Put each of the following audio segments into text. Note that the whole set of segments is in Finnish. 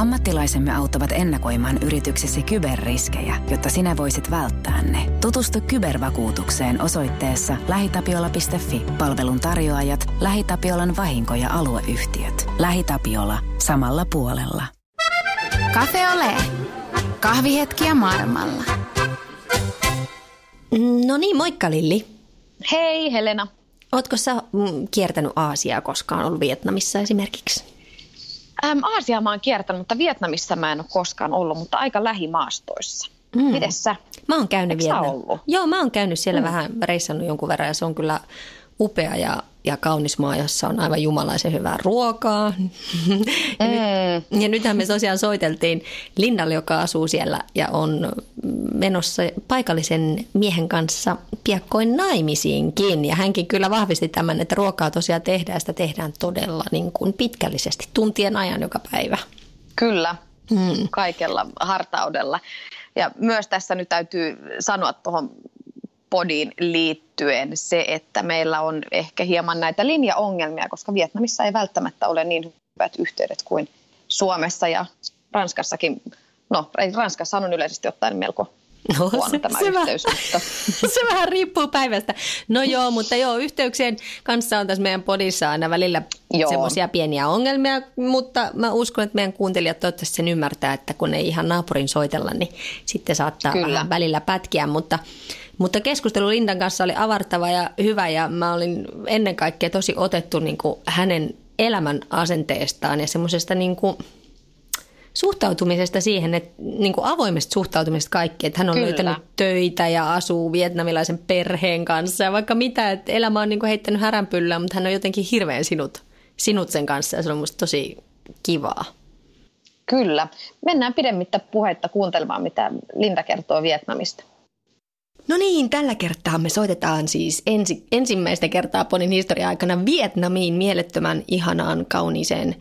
Ammattilaisemme auttavat ennakoimaan yrityksesi kyberriskejä, jotta sinä voisit välttää ne. Tutustu kybervakuutukseen osoitteessa lähitapiola.fi. Palvelun tarjoajat, LähiTapiolan vahinko- ja alueyhtiöt. LähiTapiola. Samalla puolella. Cafe Ole. Kahvihetkiä maailmalla. No niin, moikka Lilli. Hei Helena. Ootko sä mm, kiertänyt Aasiaa koskaan, ollut Vietnamissa esimerkiksi? Ähm, Aasiaa mä oon kiertänyt, mutta Vietnamissa mä en ole koskaan ollut, mutta aika lähimaastoissa. Mm. Mites sä? Mä oon käynyt ollut? Joo, mä oon käynyt siellä mm. vähän reissannut jonkun verran ja se on kyllä upea ja, ja kaunis maa, jossa on aivan jumalaisen hyvää ruokaa. ja, nyt, ja nythän me tosiaan soiteltiin Lindalle, joka asuu siellä ja on menossa paikallisen miehen kanssa piakkoin naimisiinkin. Ja hänkin kyllä vahvisti tämän, että ruokaa tosiaan tehdään ja sitä tehdään todella niin kuin pitkällisesti, tuntien ajan joka päivä. Kyllä, mm. kaikella hartaudella. Ja myös tässä nyt täytyy sanoa tuohon podiin liittyen se, että meillä on ehkä hieman näitä linjaongelmia, koska Vietnamissa ei välttämättä ole niin hyvät yhteydet kuin Suomessa ja Ranskassakin. No, Ranskassa on yleisesti ottaen melko No, huono tämä se, yhteys. Vähän, Mutta... se vähän riippuu päivästä. No joo, mutta joo, yhteyksien kanssa on tässä meidän podissa aina välillä semmoisia pieniä ongelmia, mutta mä uskon, että meidän kuuntelijat toivottavasti sen ymmärtää, että kun ei ihan naapurin soitella, niin sitten saattaa Kyllä. vähän välillä pätkiä, mutta mutta keskustelu Lindan kanssa oli avartava ja hyvä ja mä olin ennen kaikkea tosi otettu niin kuin hänen elämän asenteestaan ja semmoisesta niin kuin suhtautumisesta siihen, että niin kuin avoimesta suhtautumisesta kaikki, että hän on Kyllä. löytänyt töitä ja asuu vietnamilaisen perheen kanssa ja vaikka mitä, että elämä on niin kuin heittänyt häränpyllää, mutta hän on jotenkin hirveän sinut, sinut sen kanssa ja se on musta tosi kivaa. Kyllä. Mennään pidemmittä puhetta kuuntelemaan, mitä Linda kertoo Vietnamista. No niin, tällä kertaa me soitetaan siis ensi, ensimmäistä kertaa Ponin historia-aikana Vietnamiin mielettömän ihanaan kauniiseen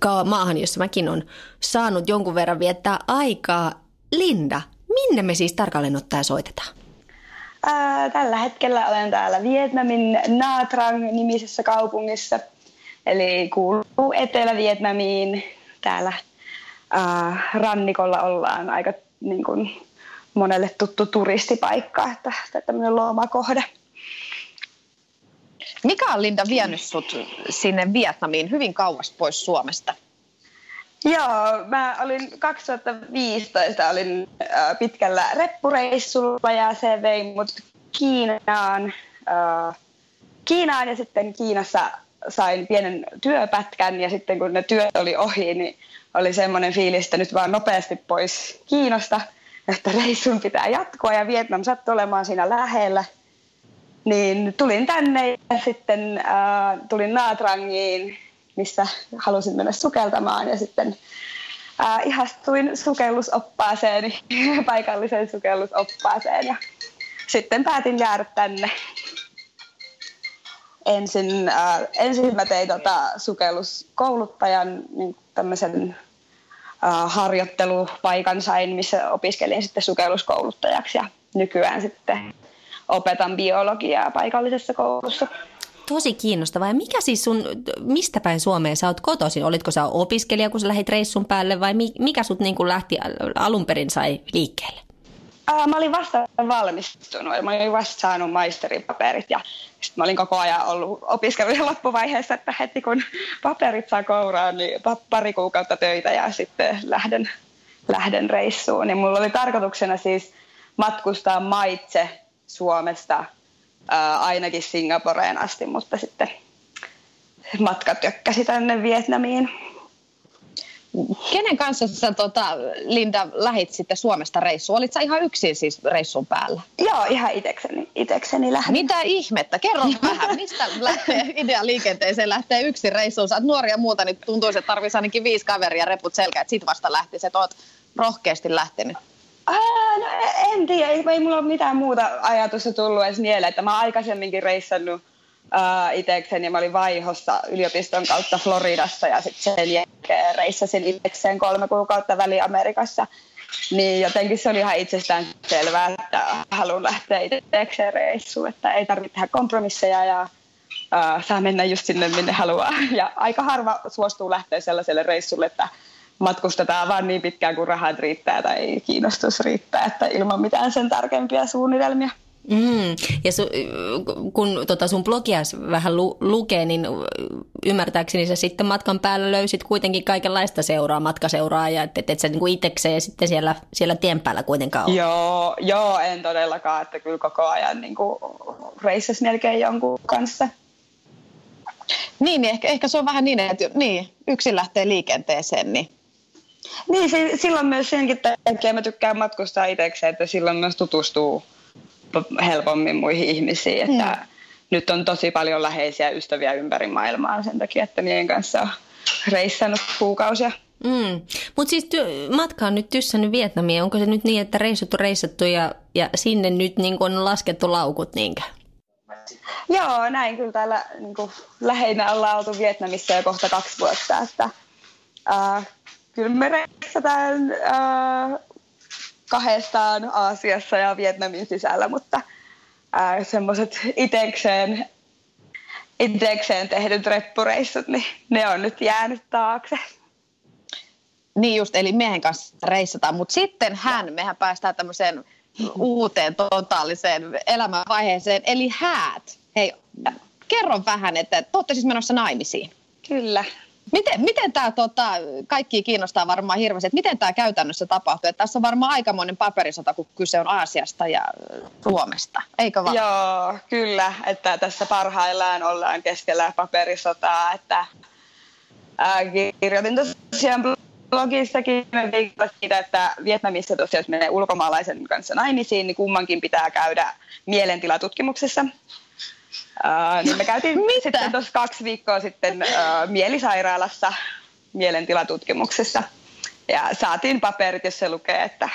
ka- maahan, jossa mäkin on saanut jonkun verran viettää aikaa. Linda, minne me siis tarkalleen ottaen soitetaan? Ää, tällä hetkellä olen täällä Vietnamin Nha Trang-nimisessä kaupungissa. Eli kuuluu Etelä-Vietnamiin. Täällä ää, rannikolla ollaan aika niin kuin, monelle tuttu turistipaikka, että, että tämmöinen lomakohde. Mikä on Linda vienyt sut sinne Vietnamiin hyvin kauas pois Suomesta? Joo, mä olin 2015 olin äh, pitkällä reppureissulla ja se vei mut Kiinaan, äh, Kiinaan ja sitten Kiinassa sain pienen työpätkän ja sitten kun ne työt oli ohi, niin oli semmoinen fiilis, että nyt vaan nopeasti pois Kiinasta, että reissun pitää jatkua ja Vietnam sattui olemaan siinä lähellä. Niin tulin tänne ja sitten äh, tulin Naatrangiin, missä halusin mennä sukeltamaan ja sitten äh, ihastuin sukellusoppaaseen, paikalliseen sukellusoppaaseen ja sitten päätin jäädä tänne. Ensin, äh, ensin mä tein tota sukelluskouluttajan niin tämmöisen harjoittelupaikan sain, missä opiskelin sitten sukelluskouluttajaksi ja nykyään sitten opetan biologiaa paikallisessa koulussa. Tosi kiinnostavaa. Ja mikä siis sun, mistä päin Suomeen sä oot kotoisin? Olitko sä opiskelija, kun sä lähdit reissun päälle vai mi- mikä sut niin kuin lähti alun perin sai liikkeelle? Ää, mä olin vasta valmistunut, mä olin vasta saanut maisteripaperit ja sitten mä olin koko ajan ollut opiskelujen loppuvaiheessa, että heti kun paperit saa kouraan, niin pa- pari kuukautta töitä ja sitten lähden, lähden reissuun. Ja mulla oli tarkoituksena siis matkustaa maitse Suomesta ää, ainakin Singaporeen asti, mutta sitten matka tökkäsi tänne Vietnamiin. Kenen kanssa sä, tota, Linda, lähit sitten Suomesta reissuun? Olit sä ihan yksin siis reissun päällä? Joo, ihan itekseni, itekseni lähdin. Mitä ihmettä? Kerro vähän, mistä lähtee idea liikenteeseen lähtee yksin reissuun? Sä oot nuori ja muuta, niin tuntuisi, että tarvitsisi ainakin viisi kaveria reput selkä, että sit vasta lähtisi, että oot rohkeasti lähtenyt. Ää, no en tiedä, ei, ei mulla ole mitään muuta ajatusta tullut edes mieleen, että mä oon aikaisemminkin reissannut ää, itekseni ja mä olin vaihossa yliopiston kautta Floridassa ja sitten sen jälkeen reissasin itekseen kolme kuukautta Väli-Amerikassa. Niin jotenkin se oli ihan itsestään selvää, että haluan lähteä itekseen reissuun, että ei tarvitse tehdä kompromisseja ja ää, saa mennä just sinne minne haluaa. Ja aika harva suostuu lähteä sellaiselle reissulle, että matkustetaan vaan niin pitkään kuin rahat riittää tai kiinnostus riittää, että ilman mitään sen tarkempia suunnitelmia. Mm. Ja su, kun tota sun blogia vähän lu, lukee, niin ymmärtääkseni sä sitten matkan päällä löysit kuitenkin kaikenlaista seuraa, matkaseuraajaa, että et, et sä niinku itsekseen sitten siellä, siellä tien päällä kuitenkaan ole. Joo, joo, en todellakaan, että kyllä koko ajan niin reissas melkein jonkun kanssa. Niin, niin ehkä, ehkä se on vähän niin, että niin, yksin lähtee liikenteeseen, niin niin, silloin myös senkin takia mä tykkään matkustaa itsekseen, että silloin myös tutustuu helpommin muihin ihmisiin. Että mm. Nyt on tosi paljon läheisiä ystäviä ympäri maailmaa sen takia, että niiden kanssa on reissannut kuukausia. Mm. Mutta siis ty- matka on nyt tyssännyt Vietnamiin. Onko se nyt niin, että reissattu reissattu ja, ja sinne nyt niin on laskettu laukut niinkö? Joo, näin kyllä täällä niin kuin, lähinnä ollaan oltu Vietnamissa jo kohta kaksi vuotta. Että, äh, kyllä me reissataan äh, kahdestaan Aasiassa ja Vietnamin sisällä, mutta semmoiset itekseen, itekseen tehdyt reppureissut, niin ne on nyt jäänyt taakse. Niin just, eli miehen kanssa reissataan, mutta sitten hän, mehän päästään tämmöiseen uuteen totaaliseen elämänvaiheeseen, eli häät. Hei, kerro vähän, että te olette siis menossa naimisiin. Kyllä. Miten, miten tämä tota, kaikki kiinnostaa varmaan hirveästi, että miten tämä käytännössä tapahtuu? Että tässä on varmaan aikamoinen paperisota, kun kyse on Aasiasta ja Suomesta, eikö vaan? Joo, kyllä, että tässä parhaillaan ollaan keskellä paperisotaa, että ää, kirjoitin tosiaan blogissakin viikolla siitä, että Vietnamissa tosiaan jos menee ulkomaalaisen kanssa naimisiin, niin kummankin pitää käydä mielentilatutkimuksessa. Uh, niin me käytiin Mitä? sitten tuossa kaksi viikkoa sitten uh, mielisairaalassa mielentilatutkimuksessa. Ja saatiin paperit, jossa lukee, että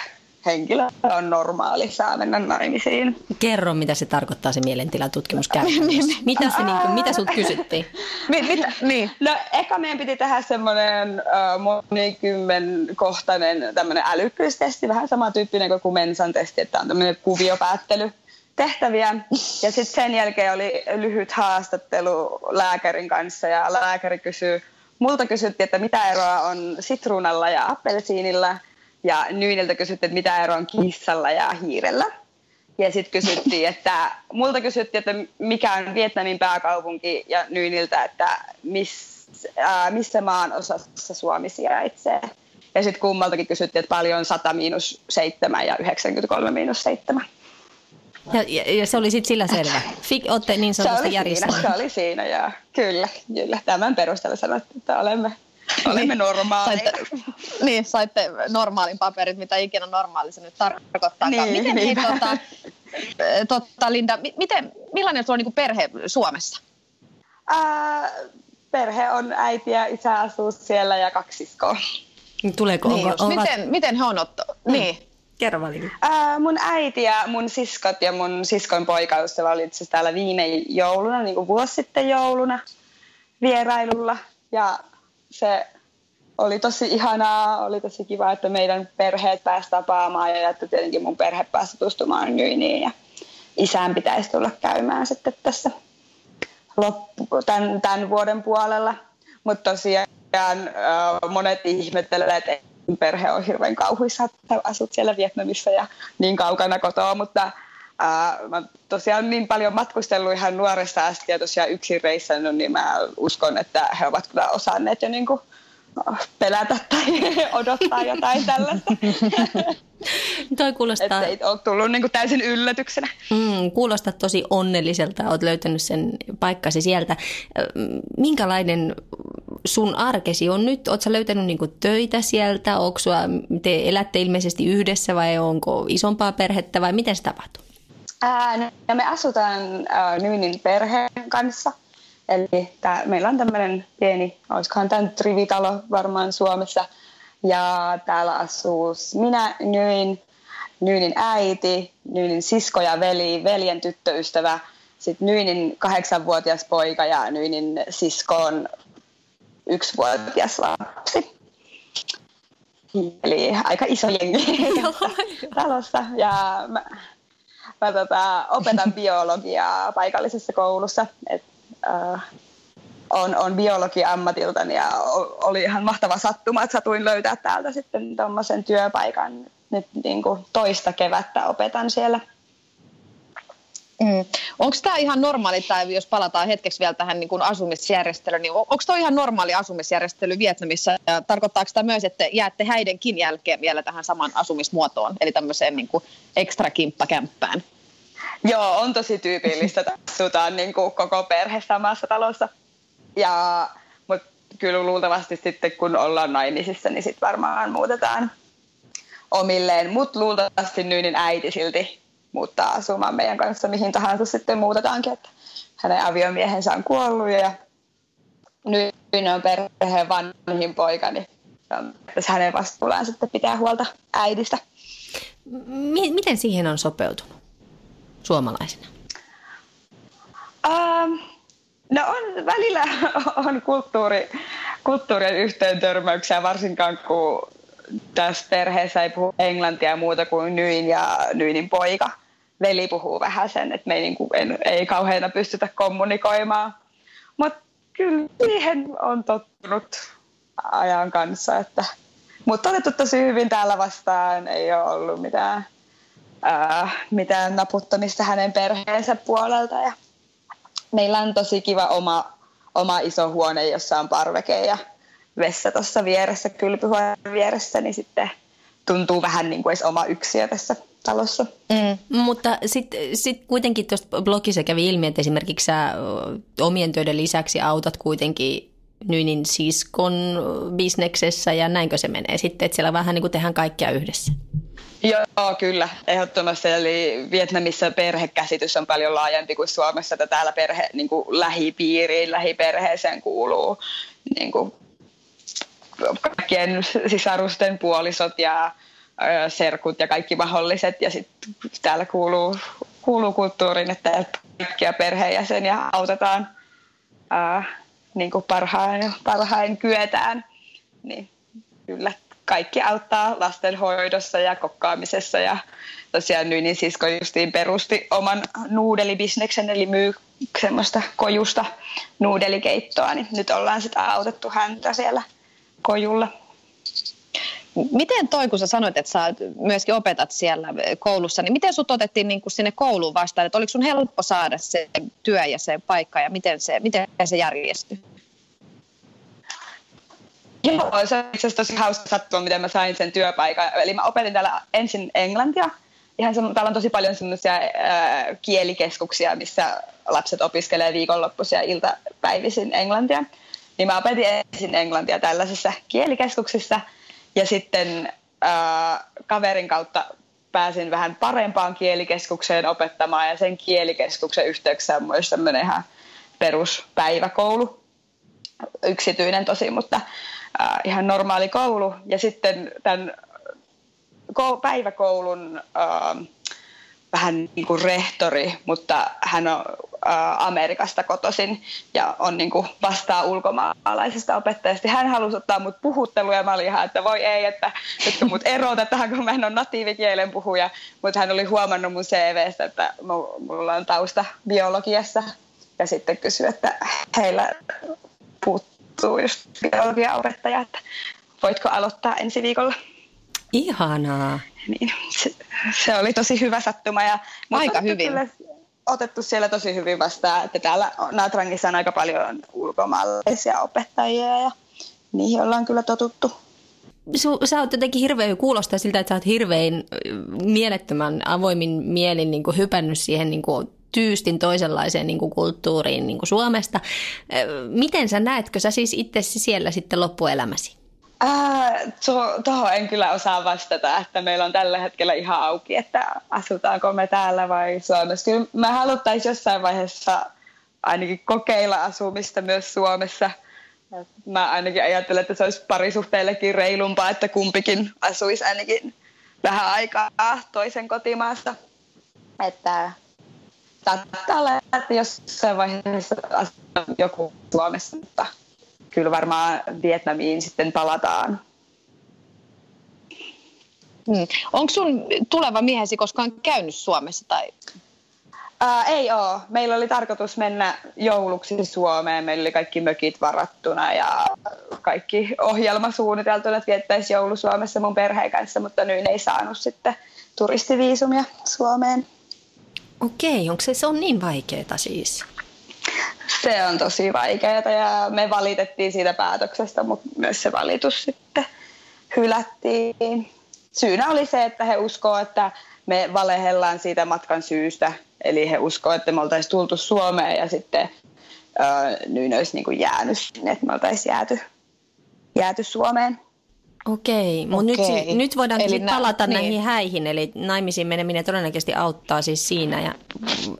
henkilö on normaali, saa mennä naimisiin. Kerro, mitä se tarkoittaa se mielentilatutkimus käytännössä. Mitä, se, niin kuin, mitä sulta kysyttiin? mitä, niin. No, eka meidän piti tehdä semmoinen uh, monikymmenkohtainen tämmöinen älykkyystesti, vähän samantyyppinen kuin Mensan testi, että on tämmöinen kuviopäättely tehtäviä. Ja sitten sen jälkeen oli lyhyt haastattelu lääkärin kanssa ja lääkäri kysyy, multa kysyttiin, että mitä eroa on sitruunalla ja appelsiinilla. Ja Nyyniltä kysyttiin, että mitä eroa on kissalla ja hiirellä. Ja sitten kysyttiin, että multa kysyttiin, että mikä on Vietnamin pääkaupunki ja Nyyniltä, että miss, äh, missä maan osassa Suomi sijaitsee. Ja sitten kummaltakin kysyttiin, että paljon 100 miinus 7 ja 93 miinus 7. Ja, ja, ja se oli sitten sillä selvä. Fik, olette niin sanotusti järjestäneet. Se oli siinä, ja kyllä, kyllä. Tämän perusteella sanottiin, että olemme, olemme niin. normaaleja. Saitte, niin, saitte normaalin paperit, mitä ikinä normaali se nyt tarkoittaa. Niin, miten, hei, tota, tota, Linda, miten, millainen sulla on niin perhe Suomessa? Ää, perhe on äiti ja isä asuu siellä ja kaksi siskoa. Tuleeko? Niin, onko, miten, miten he on otto? Mm. Niin. Kerro Valina. Ää, mun äiti ja mun siskot ja mun siskon poikaystävä oli itse täällä viime jouluna, niin kuin vuosi sitten jouluna vierailulla. Ja se oli tosi ihanaa, oli tosi kiva, että meidän perheet pääsi tapaamaan ja että tietenkin mun perhe pääsi tutustumaan Nyiniin ja isään pitäisi tulla käymään sitten tässä loppu, tämän, tämän vuoden puolella. Mutta tosiaan monet ihmettelevät, että perhe on hirveän kauhuissa, että asut siellä Vietnamissa ja niin kaukana kotoa, mutta ää, mä tosiaan niin paljon matkustellut ihan nuoresta asti ja tosiaan yksin reissannut, niin mä uskon, että he ovat kyllä osanneet jo niin kuin pelätä tai odottaa jotain tällaista. Toi kuulostaa... Että ei ole tullut niin kuin täysin yllätyksenä. Mm, kuulostaa tosi onnelliselta, olet löytänyt sen paikkasi sieltä. Minkälainen sun arkesi on nyt? Oletko löytänyt niin kuin töitä sieltä? Onko sua, te elätte ilmeisesti yhdessä vai onko isompaa perhettä vai miten se tapahtuu? Ää, no me asutaan äh, Nyynin perheen kanssa. Eli tää, meillä on tämmöinen pieni, olisikohan tämä nyt rivitalo varmaan Suomessa. Ja täällä asuu minä, Nyin, Nyynin äiti, Nyynin sisko ja veli, veljen tyttöystävä, sitten Nyynin kahdeksanvuotias poika ja Nyynin siskon yksivuotias lapsi. Eli aika iso jengi talossa. Ja mä, mä tota, opetan biologiaa paikallisessa koulussa. Et, äh, on, on biologi ammatiltani ja oli ihan mahtava sattuma, että satuin löytää täältä sitten tuommoisen työpaikan. Nyt niin kuin toista kevättä opetan siellä. Mm. Onko tämä ihan normaali, tai jos palataan hetkeksi vielä tähän niin kuin asumisjärjestelyyn, niin onko tämä ihan normaali asumisjärjestely Vietnamissa? Ja tarkoittaako tämä myös, että jäätte häidenkin jälkeen vielä tähän saman asumismuotoon, eli tämmöiseen niin kuin ekstra kimppakämppään? Joo, on tosi tyypillistä, että asutaan niin kuin koko perhe samassa talossa. Ja, mutta kyllä luultavasti sitten, kun ollaan naimisissa, niin sitten varmaan muutetaan omilleen. Mutta luultavasti Nyynin äiti silti muuttaa asumaan meidän kanssa mihin tahansa sitten muutetaankin. Että hänen aviomiehensä on kuollut ja Nyyni on perheen vanhin poika, niin hänen vastuullaan sitten pitää huolta äidistä. M- miten siihen on sopeutunut suomalaisena? Um, No on, välillä on kulttuuri, kulttuurien yhteen törmäyksiä, varsinkaan kun tässä perheessä ei puhu englantia muuta kuin Nyin ja Nyinin poika. Veli puhuu vähän sen, että me ei, niin kuin, en, ei kauheena pystytä kommunikoimaan. Mutta kyllä siihen on tottunut ajan kanssa. Että, mutta otettu tosi hyvin täällä vastaan. Ei ole ollut mitään, ää, mitään naputtamista hänen perheensä puolelta. Ja meillä on tosi kiva oma, oma iso huone, jossa on parveke ja vessa tuossa vieressä, kylpyhuoneen vieressä, niin sitten tuntuu vähän niin kuin oma yksiö tässä talossa. Mm. Mutta sitten sit kuitenkin tuosta blogissa kävi ilmi, että esimerkiksi sä omien töiden lisäksi autat kuitenkin Nynin siskon bisneksessä ja näinkö se menee sitten, että siellä vähän niin kuin tehdään kaikkea yhdessä? Joo, kyllä, ehdottomasti. Eli Vietnamissa perhekäsitys on paljon laajempi kuin Suomessa, että täällä perhe, niin kuin lähipiiriin, lähiperheeseen kuuluu niin kuin kaikkien sisarusten puolisot ja serkut ja kaikki mahdolliset. Ja sitten täällä kuuluu, kuuluu kulttuuriin, että kaikkia perheenjäseniä autetaan ää, niin kuin parhain, parhain kyetään. Niin kyllä kaikki auttaa lastenhoidossa ja kokkaamisessa ja tosiaan Nynin sisko justiin perusti oman nuudelibisneksen, eli myy semmoista kojusta nuudelikeittoa, niin nyt ollaan sitten autettu häntä siellä kojulla. Miten toi, kun sä sanoit, että sä myöskin opetat siellä koulussa, niin miten sut otettiin niin kuin sinne kouluun vastaan? Että oliko sun helppo saada se työ ja se paikka ja miten se, miten se järjestyi? Joo, se on itse asiassa tosi hauska sattuma, miten mä sain sen työpaikan. Eli mä opetin täällä ensin englantia. Ihan se, täällä on tosi paljon semmoisia kielikeskuksia, missä lapset opiskelee viikonloppuisia iltapäivisin englantia. Niin mä opetin ensin englantia tällaisessa kielikeskuksissa ja sitten äh, kaverin kautta pääsin vähän parempaan kielikeskukseen opettamaan ja sen kielikeskuksen yhteyksessä on myös tämmöinen ihan peruspäiväkoulu, yksityinen tosi, mutta äh, ihan normaali koulu. Ja sitten tämän päiväkoulun äh, vähän niin kuin rehtori, mutta hän on äh, Amerikasta kotoisin ja on niin kuin vastaa ulkomaalaisesta opettajasta. Hän halusi ottaa mut puhutteluun ja mä olin ihan, että voi ei, että että mut erotetaan, kun mä en ole natiivikielen puhuja. Mutta hän oli huomannut mun CVstä, että mulla on tausta biologiassa ja sitten kysyi, että heillä puuttuu puuttuu just biologiaopettaja, että voitko aloittaa ensi viikolla. Ihanaa. Niin, se, se oli tosi hyvä sattuma. Ja, Aika hyvin. Kyllä, otettu siellä tosi hyvin vastaan, että täällä Natrangissa on aika paljon ulkomaalaisia opettajia ja niihin ollaan kyllä totuttu. Su, sä oot jotenkin hirveän, kuulostaa siltä, että sä oot hirveän mielettömän avoimin mielin niin kuin hypännyt siihen niin kuin tyystin toisenlaiseen niin kuin kulttuuriin niin kuin Suomesta. Miten sä näetkö sä siis itsesi siellä sitten loppuelämäsi? Tuohon en kyllä osaa vastata, että meillä on tällä hetkellä ihan auki, että asutaanko me täällä vai Suomessa. Kyllä me haluttaisiin jossain vaiheessa ainakin kokeilla asumista myös Suomessa. Mä ainakin ajattelen, että se olisi parisuhteillekin reilumpaa, että kumpikin asuisi ainakin vähän aikaa toisen kotimaassa. Että saattaa olla, että jossain vaiheessa joku Suomessa, mutta kyllä varmaan Vietnamiin sitten palataan. Hmm. Onko sun tuleva miehesi koskaan käynyt Suomessa? Tai? Ää, ei oo. Meillä oli tarkoitus mennä jouluksi Suomeen. Meillä oli kaikki mökit varattuna ja kaikki ohjelma suunniteltuna, että viettäisi joulu Suomessa mun perheen kanssa, mutta nyt ei saanut sitten turistiviisumia Suomeen. Okei, onko se, se on niin vaikeaa siis? Se on tosi vaikeaa ja me valitettiin siitä päätöksestä, mutta myös se valitus sitten hylättiin. Syynä oli se, että he uskoo, että me valehellaan siitä matkan syystä. Eli he uskoo, että me oltaisiin tultu Suomeen ja sitten öö, nyt olisi niin jäänyt sinne, että me oltaisiin jääty, jääty Suomeen. Okei, mutta nyt, nyt voidaan eli nä- palata niin. näihin häihin, eli naimisiin meneminen todennäköisesti auttaa siis siinä, ja,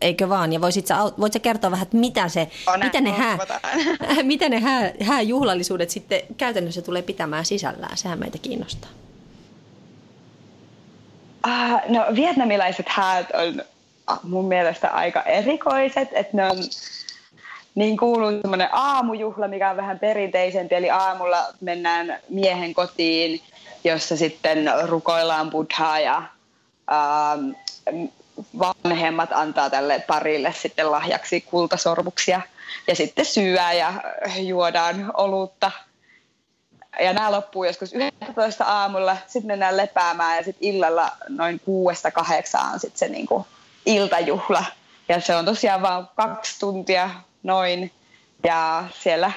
eikö vaan? Ja voisit sä, voit sä kertoa vähän, että mitä, se, on mitä ne, hää, mitä ne hää, hääjuhlallisuudet sitten käytännössä tulee pitämään sisällään? Sehän meitä kiinnostaa. Uh, no vietnamilaiset häät on mun mielestä aika erikoiset, että ne on niin kuuluu semmoinen aamujuhla, mikä on vähän perinteisempi, eli aamulla mennään miehen kotiin, jossa sitten rukoillaan buddhaa ja ähm, vanhemmat antaa tälle parille sitten lahjaksi kultasormuksia ja sitten syöä ja juodaan olutta. Ja nämä loppuu joskus 11 aamulla, sitten mennään lepäämään ja sitten illalla noin kuudesta kahdeksaan sitten se niinku iltajuhla. Ja se on tosiaan vain kaksi tuntia noin. Ja siellä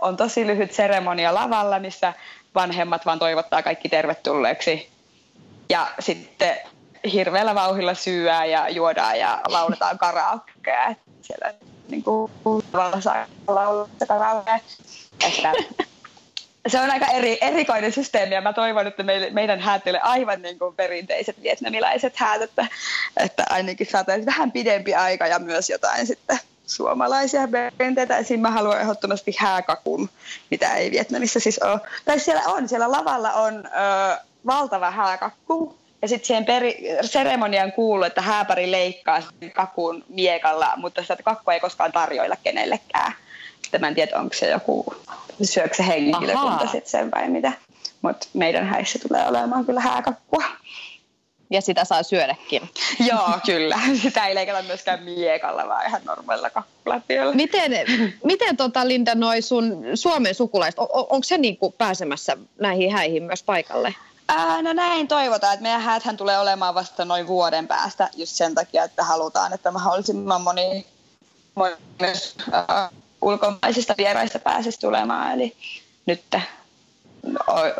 on tosi lyhyt seremonia lavalla, missä vanhemmat vaan toivottaa kaikki tervetulleeksi. Ja sitten hirveällä vauhilla syyää ja juodaan ja lauletaan karaokea. Siellä niin kuin, saa karaokea. Että se on aika eri, erikoinen systeemi ja mä toivon, että meille, meidän häät aivan niin kuin perinteiset vietnamilaiset häät, että, että ainakin saataisiin vähän pidempi aika ja myös jotain sitten suomalaisia perinteitä. Esim. mä haluan ehdottomasti hääkakun, mitä ei Vietnamissa siis ole. Tai siellä on, siellä lavalla on ö, valtava hääkakku. Ja sitten siihen peri- seremonian kuuluu, että hääpari leikkaa sen kakun miekalla, mutta sitä kakkua ei koskaan tarjoilla kenellekään. Sitten mä en tiedä, onko se joku, syökö se henkilökunta sitten sen vai mitä. Mutta meidän häissä tulee olemaan kyllä hääkakkua ja sitä saa syödäkin. Joo, kyllä. Sitä ei leikata myöskään miekalla, vaan ihan normaalilla kakkulapiolla. Miten, miten tota, Linda, noi sun Suomen sukulaiset, on, onko se niinku pääsemässä näihin häihin myös paikalle? Ää, no näin toivotaan, että meidän hääthän tulee olemaan vasta noin vuoden päästä just sen takia, että halutaan, että mahdollisimman moni, moni myös äh, ulkomaisista vieraista pääsisi tulemaan. Eli nyt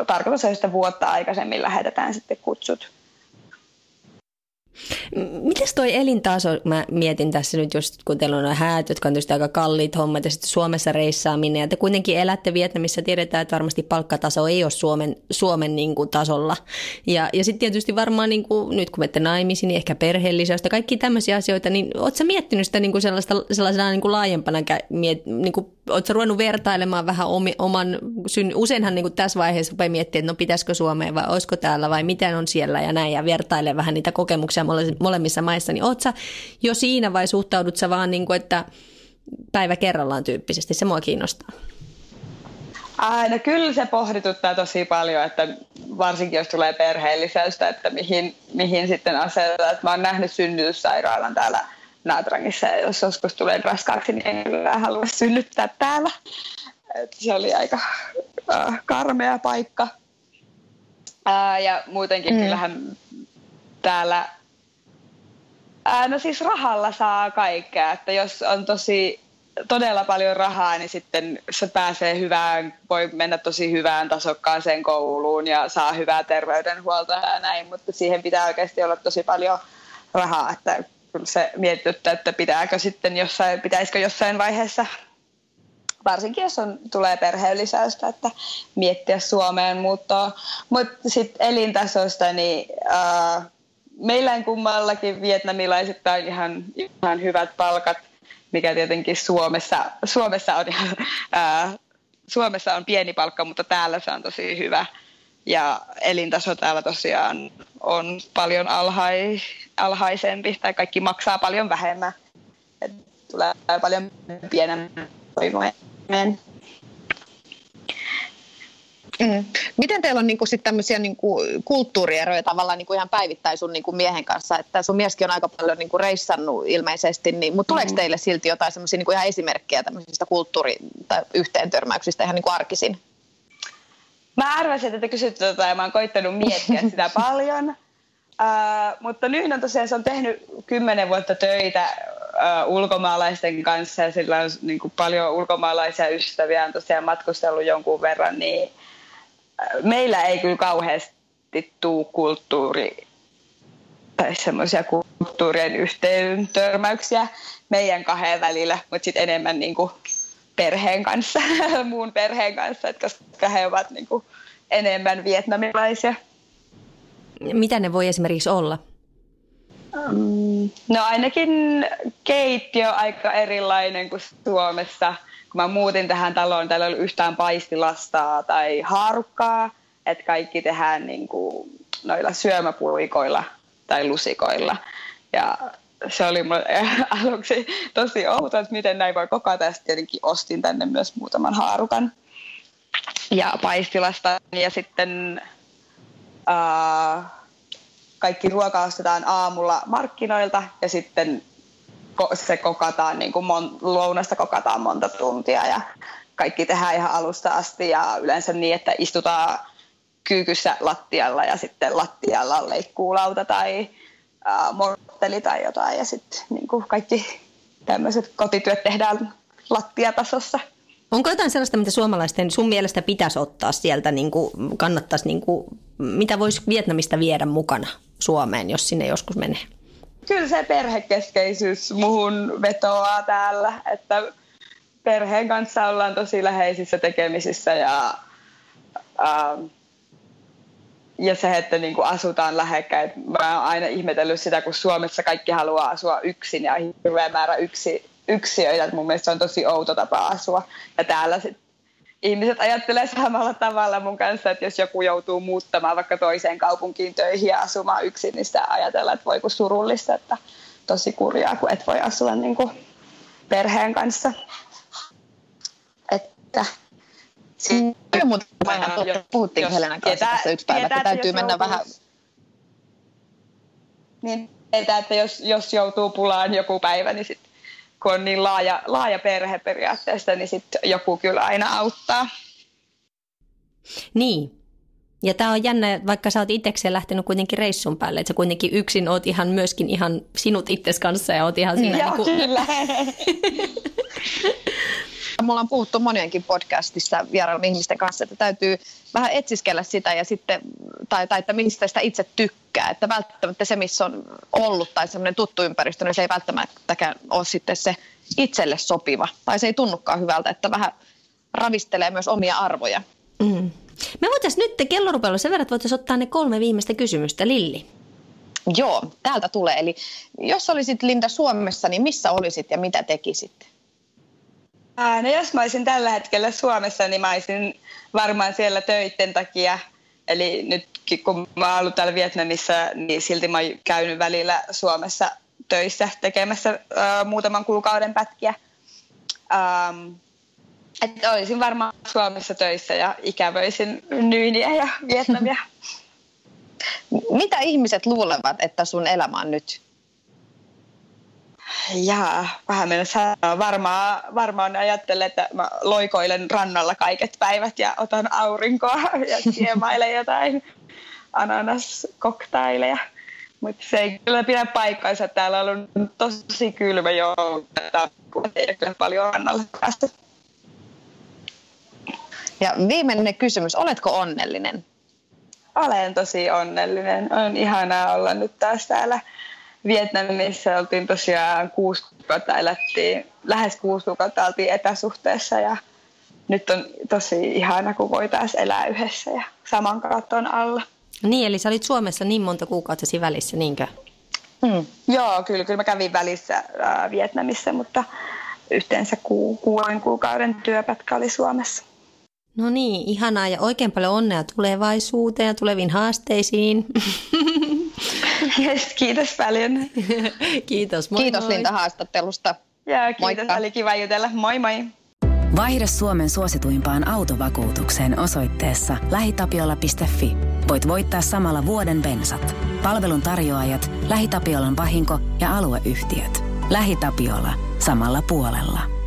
tarkoitus on, että vuotta aikaisemmin lähetetään sitten kutsut Mites toi elintaso, mä mietin tässä nyt just, kun teillä on häät, jotka on tietysti aika kalliit hommat ja sitten Suomessa reissaaminen ja te kuitenkin elätte Vietnamissa, tiedetään, että varmasti palkkataso ei ole Suomen, Suomen niin kuin, tasolla. Ja, ja sitten tietysti varmaan niin kuin, nyt kun menette naimisiin, niin ehkä perheellisäystä, kaikki tämmöisiä asioita, niin ootko miettinyt sitä niin kuin sellaista, sellaisena niin kuin laajempana, niin kuin Oletko ruvennut vertailemaan vähän oman, useinhan niin kuin tässä vaiheessa rupeaa miettimään, että no pitäisikö Suomeen vai olisiko täällä vai miten on siellä ja näin ja vertaile vähän niitä kokemuksia molemmissa maissa, niin ootko jo siinä vai suhtaudut sä vaan niin kuin, että päivä kerrallaan tyyppisesti, se mua kiinnostaa. Ai, no kyllä se pohdituttaa tosi paljon, että varsinkin jos tulee perheellisäystä, että mihin, mihin sitten asetetaan. Mä oon nähnyt synnytyssairaalan täällä Naatrangissa ja jos joskus tulee raskaaksi, niin en kyllä halua synnyttää täällä. Et se oli aika äh, karmea paikka. Äh, ja muutenkin mm. kyllähän täällä, äh, no siis rahalla saa kaikkea, että jos on tosi todella paljon rahaa, niin sitten se pääsee hyvään, voi mennä tosi hyvään tasokkaaseen kouluun ja saa hyvää terveydenhuoltoa ja näin, mutta siihen pitää oikeasti olla tosi paljon rahaa, että kyllä se mietityttää, että pitääkö sitten jossain, pitäisikö jossain vaiheessa, varsinkin jos on, tulee perheenlisäystä, että miettiä Suomeen muuttoa. Mutta sitten elintasosta, niin äh, meillä kummallakin vietnamilaiset on ihan, ihan hyvät palkat, mikä tietenkin Suomessa, Suomessa on ihan, äh, Suomessa on pieni palkka, mutta täällä se on tosi hyvä. Ja elintaso täällä tosiaan on paljon alhai, alhaisempi tai kaikki maksaa paljon vähemmän. Et tulee paljon pienemmän toimeen. Mm. Miten teillä on niinku sit tämmöisiä niinku kulttuurieroja tavallaan niinku ihan päivittäin sun niinku miehen kanssa, että sun mieskin on aika paljon niinku reissannut ilmeisesti, niin, mutta tuleeko mm. teille silti jotain semmoisia niinku ihan esimerkkejä tämmöisistä kulttuuri- tai yhteentörmäyksistä ihan niinku arkisin? Mä arvasin, että te kysytte tota ja mä oon koittanut miettiä sitä paljon. Uh, mutta nyt on tosiaan, se on tehnyt kymmenen vuotta töitä uh, ulkomaalaisten kanssa ja sillä on niin kuin paljon ulkomaalaisia ystäviä, on tosiaan matkustellut jonkun verran, niin uh, meillä ei kyllä kauheasti tuu kulttuuri tai semmoisia kulttuurien yhteen törmäyksiä meidän kahden välillä, mutta sitten enemmän niin kuin perheen kanssa, muun perheen kanssa, että koska he ovat niin kuin enemmän vietnamilaisia. Mitä ne voi esimerkiksi olla? Um, no ainakin keittiö aika erilainen kuin Suomessa. Kun mä muutin tähän taloon, täällä ei ollut yhtään paistilastaa tai haarukkaa, että kaikki tehdään niin kuin noilla syömäpuikoilla tai lusikoilla. Ja se oli mulle aluksi tosi outo, että miten näin voi kokata. Ja tietenkin ostin tänne myös muutaman haarukan ja paistilasta. Ja sitten uh, kaikki ruoka ostetaan aamulla markkinoilta ja sitten se kokataan, niin kuin mon, lounasta kokataan monta tuntia ja kaikki tehdään ihan alusta asti ja yleensä niin, että istutaan kyykyssä lattialla ja sitten lattialla on leikkuulauta tai ää, morteli tai jotain ja sitten niin kuin kaikki tämmöiset kotityöt tehdään lattiatasossa. Onko jotain sellaista, mitä suomalaisten sun mielestä pitäisi ottaa sieltä, niin kuin kannattaisi, niin kuin, mitä voisi Vietnamista viedä mukana Suomeen, jos sinne joskus menee? Kyllä se perhekeskeisyys muhun vetoaa täällä, että perheen kanssa ollaan tosi läheisissä tekemisissä ja, ää, ja se, että niin kuin asutaan lähekkäin. Mä oon aina ihmetellyt sitä, kun Suomessa kaikki haluaa asua yksin ja hirveä määrä yksi, yksiöitä. Mun mielestä se on tosi outo tapa asua. Ja täällä sit ihmiset ajattelee samalla tavalla mun kanssa, että jos joku joutuu muuttamaan vaikka toiseen kaupunkiin töihin ja asumaan yksin, niin sitä ajatellaan, että voi kun surullista, että tosi kurjaa, kun et voi asua niin kuin perheen kanssa. Että Kyllä, mutta puhuttiin Helenan kanssa tietää, tässä yksi päivä, tietää, että täytyy mennä joutuu, vähän... Niin, tietää, että jos, jos joutuu pulaan joku päivä, niin sitten kun on niin laaja, laaja perhe periaatteessa, niin sitten joku kyllä aina auttaa. Niin. Ja tämä on jännä, vaikka sä oot itsekseen lähtenyt kuitenkin reissun päälle, että sä kuitenkin yksin oot ihan myöskin ihan sinut itses kanssa ja oot ihan siinä. Joo, niin kuin... kyllä. Mulla on puhuttu monienkin podcastissa vierailla ihmisten kanssa, että täytyy vähän etsiskellä sitä ja sitten, tai, tai että mistä sitä itse tykkää. Että välttämättä se, missä on ollut tai semmoinen tuttu ympäristö, niin se ei välttämättäkään ole sitten se itselle sopiva. Tai se ei tunnukaan hyvältä, että vähän ravistelee myös omia arvoja. Mm. Me voitaisiin nyt, kello rupeaa sen verran, että voitaisiin ottaa ne kolme viimeistä kysymystä. Lilli. Joo, täältä tulee. Eli jos olisit Linda Suomessa, niin missä olisit ja mitä tekisit? No jos mä olisin tällä hetkellä Suomessa, niin mä olisin varmaan siellä töiden takia. Eli nytkin kun mä oon ollut täällä Vietnamissa, niin silti mä oon käynyt välillä Suomessa töissä tekemässä uh, muutaman kuukauden pätkiä. Um, että olisin varmaan Suomessa töissä ja ikävöisin Nyyniä ja Vietnamia. Mitä ihmiset luulevat, että sun elämä on nyt? Jaa, vähän mennä sanoa. Varmaan, varmaan ajattelen, että mä loikoilen rannalla kaiket päivät ja otan aurinkoa ja kiemailen jotain ananaskoktaileja. Mutta se ei kyllä pidä paikkaansa. Täällä on ollut tosi kylmä joulu. Ei kyllä paljon rannalla päästä. Ja viimeinen kysymys. Oletko onnellinen? Olen tosi onnellinen. On ihanaa olla nyt taas täällä Vietnamissa oltiin tosiaan kuusi kuukautta elettiin, lähes kuusi kuukautta oltiin etäsuhteessa ja nyt on tosi ihana, kun voi taas elää yhdessä ja saman katon alla. Niin, eli sä olit Suomessa niin monta kuukautta siinä välissä, niinkö? Mm. Joo, kyllä, kyllä mä kävin välissä äh, Vietnamissa, mutta yhteensä ku, kuuden kuukauden työpätkä oli Suomessa. No niin, ihanaa ja oikein paljon onnea tulevaisuuteen ja tuleviin haasteisiin. Yes, kiitos paljon. kiitos, moi Kiitos moi. Linta haastattelusta. Ja kiitos, Moikka. oli kiva jutella. Moi moi. Vaihde Suomen suosituimpaan autovakuutukseen osoitteessa lähitapiola.fi. Voit voittaa samalla vuoden bensat. Palvelun tarjoajat, LähiTapiolan vahinko ja alueyhtiöt. LähiTapiola. Samalla puolella.